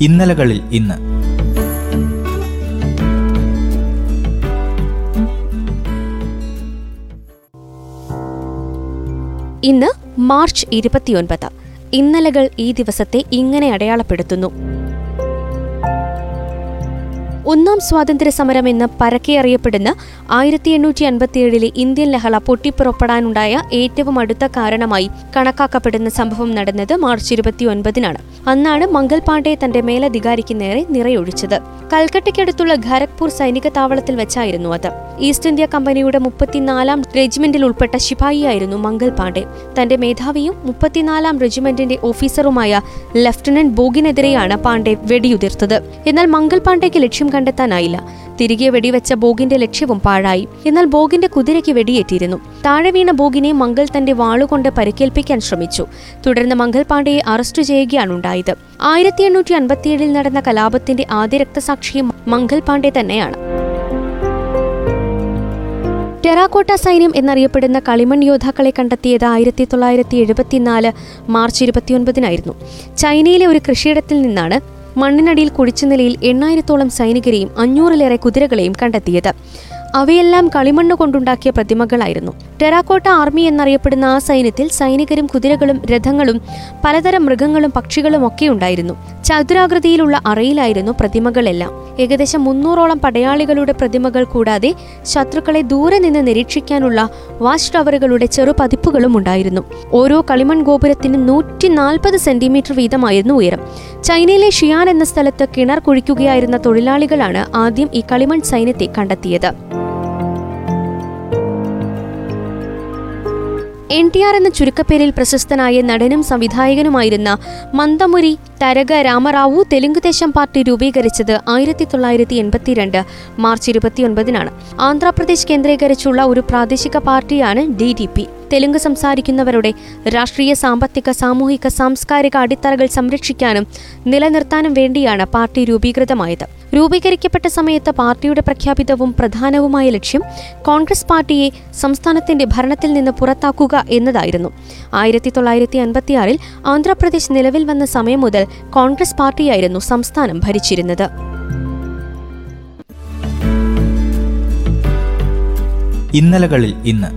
ഇന്നലകളിൽ ഇന്ന്. ഇന്ന് മാർച്ച് ഇരുപത്തിയൊൻപത്. ഇന്നലകൾ ഈ ദിവസത്തെ ഇങ്ങനെ അടയാളപ്പെടുത്തുന്നു. ഒന്നാം സ്വാതന്ത്ര്യ സമരം എന്ന് പരക്കെ അറിയപ്പെടുന്ന ആയിരത്തി എണ്ണൂറ്റി അൻപത്തിയേഴിലെ ഇന്ത്യൻ ലഹള പൊട്ടിപ്പുറപ്പെടാനുണ്ടായ ഏറ്റവും അടുത്ത കാരണമായി കണക്കാക്കപ്പെടുന്ന സംഭവം നടന്നത് മാർച്ച് ഇരുപത്തിയൊൻപതിനാണ്. അന്നാണ് മംഗൽ പാണ്ഡെ തന്റെ മേലധികാരിക്ക് നേരെ നിറയൊഴിച്ചത്. കൽക്കട്ടയ്ക്കടുത്തുള്ള ഖരഗ്പൂർ സൈനിക താവളത്തിൽ വെച്ചായിരുന്നു അത്. ഈസ്റ്റ് ഇന്ത്യ കമ്പനിയുടെ മുപ്പത്തിനാലാം റെജിമെന്റിൽ ഉൾപ്പെട്ട ശിപായിയായിരുന്നു മംഗൽ പാണ്ഡെ. തന്റെ മേധാവിയും മുപ്പത്തിനാലാം റെജിമെന്റിന്റെ ഓഫീസറുമായ ലഫ്റ്റനന്റ് ബോഗിനെതിരെയാണ് പാണ്ഡെ വെടിയുതിർത്തത്. എന്നാൽ മംഗൽ പാണ്ഡെക്ക് ലക്ഷ്യം കണ്ടെത്താനായില്ല. തിരികെ വെടിവെച്ച ബോഗിന്റെ ലക്ഷ്യവും പാഴായി. എന്നാൽ ബോഗിന്റെ കുതിരയ്ക്ക് വെടിയേറ്റിരുന്നു. താഴെ വീണ ബോഗിനെ മംഗൾ തന്റെ വാളുകൊണ്ട് പരിക്കേൽപ്പിക്കാൻ ശ്രമിച്ചു. തുടർന്ന് മംഗൾ പാണ്ഡെയെ അറസ്റ്റ് ചെയ്യുകയാണ് ഉണ്ടായത്. ആയിരത്തി എണ്ണൂറ്റി അൻപത്തിയേഴിൽ നടന്ന കലാപത്തിന്റെ ആദ്യ രക്തസാക്ഷിയും മംഗൾ പാണ്ഡെ തന്നെയാണ്. ടെറാക്കോട്ട സൈന്യം എന്നറിയപ്പെടുന്ന കളിമൺ യോദ്ധാക്കളെ കണ്ടെത്തിയത് ആയിരത്തി തൊള്ളായിരത്തി എഴുപത്തിനാല് മാർച്ച് ഇരുപത്തിയൊൻപതിനായിരുന്നു. ചൈനയിലെ ഒരു കൃഷിയിടത്തിൽ നിന്നാണ് മണ്ണിനടിയിൽ കുഴിച്ച നിലയിൽ എണ്ണായിരത്തോളം സൈനികരെയും അഞ്ഞൂറിലേറെ കുതിരകളെയും കണ്ടെത്തിയത്. അവയെല്ലാം കളിമണ്ണ് കൊണ്ടുണ്ടാക്കിയ പ്രതിമകളായിരുന്നു. ടെറാക്കോട്ട ആർമി എന്നറിയപ്പെടുന്ന ആ സൈന്യത്തിൽ സൈനികരും കുതിരകളും രഥങ്ങളും പലതരം മൃഗങ്ങളും പക്ഷികളും ഒക്കെ ഉണ്ടായിരുന്നു. ചതുരാകൃതിയിലുള്ള അറയിലായിരുന്നു പ്രതിമകളെല്ലാം. ഏകദേശം മുന്നൂറോളം പടയാളികളുടെ പ്രതിമകൾ കൂടാതെ ശത്രുക്കളെ ദൂരെ നിന്ന് നിരീക്ഷിക്കാനുള്ള വാച്ച് ടവറുകളുടെ ചെറു പതിപ്പുകളും ഉണ്ടായിരുന്നു. ഓരോ കളിമൺ ഗോപുരത്തിന് നൂറ്റി നാൽപ്പത് സെന്റിമീറ്റർ വീതമായിരുന്നു ഉയരം. ചൈനയിലെ ഷിയാൻ എന്ന സ്ഥലത്ത് കിണർ കുഴിക്കുകയായിരുന്ന തൊഴിലാളികളാണ് ആദ്യം ഈ കളിമൺ സൈന്യത്തെ കണ്ടെത്തിയത്. എൻ ടി ആർ എന്ന ചുരുക്കപ്പേരിൽ പ്രശസ്തനായ നടനും സംവിധായകനുമായിരുന്ന മന്ദമുരി തരക രാമറാവു തെലുങ്കുദേശം പാർട്ടി രൂപീകരിച്ചത് ആയിരത്തി തൊള്ളായിരത്തി എൺപത്തിരണ്ട് മാർച്ച് ഇരുപത്തിയൊൻപതിനാണ്. ആന്ധ്രാപ്രദേശ് കേന്ദ്രീകരിച്ചുള്ള ഒരു പ്രാദേശിക പാർട്ടിയാണ് ഡി ഡി പി. തെലുങ്ക് സംസാരിക്കുന്നവരുടെ രാഷ്ട്രീയ സാമ്പത്തിക സാമൂഹിക സാംസ്കാരിക അടിത്തറകൾ സംരക്ഷിക്കാനും നിലനിർത്താനും വേണ്ടിയാണ് പാർട്ടി രൂപീകൃതമായത്. രൂപീകരിക്കപ്പെട്ട സമയത്ത് പാർട്ടിയുടെ പ്രഖ്യാപിതവും പ്രധാനവുമായ ലക്ഷ്യം കോൺഗ്രസ് പാർട്ടിയെ സംസ്ഥാനത്തിന്റെ ഭരണത്തിൽ നിന്ന് പുറത്താക്കുക എന്നതായിരുന്നു. ആയിരത്തി തൊള്ളായിരത്തി അൻപത്തിയാറിൽ ആന്ധ്രാപ്രദേശ് നിലവിൽ വന്ന സമയം മുതൽ കോൺഗ്രസ് പാർട്ടിയായിരുന്നു സംസ്ഥാനം ഭരിച്ചിരുന്നത്. ഇന്നലകളിൽ ഇന്ന്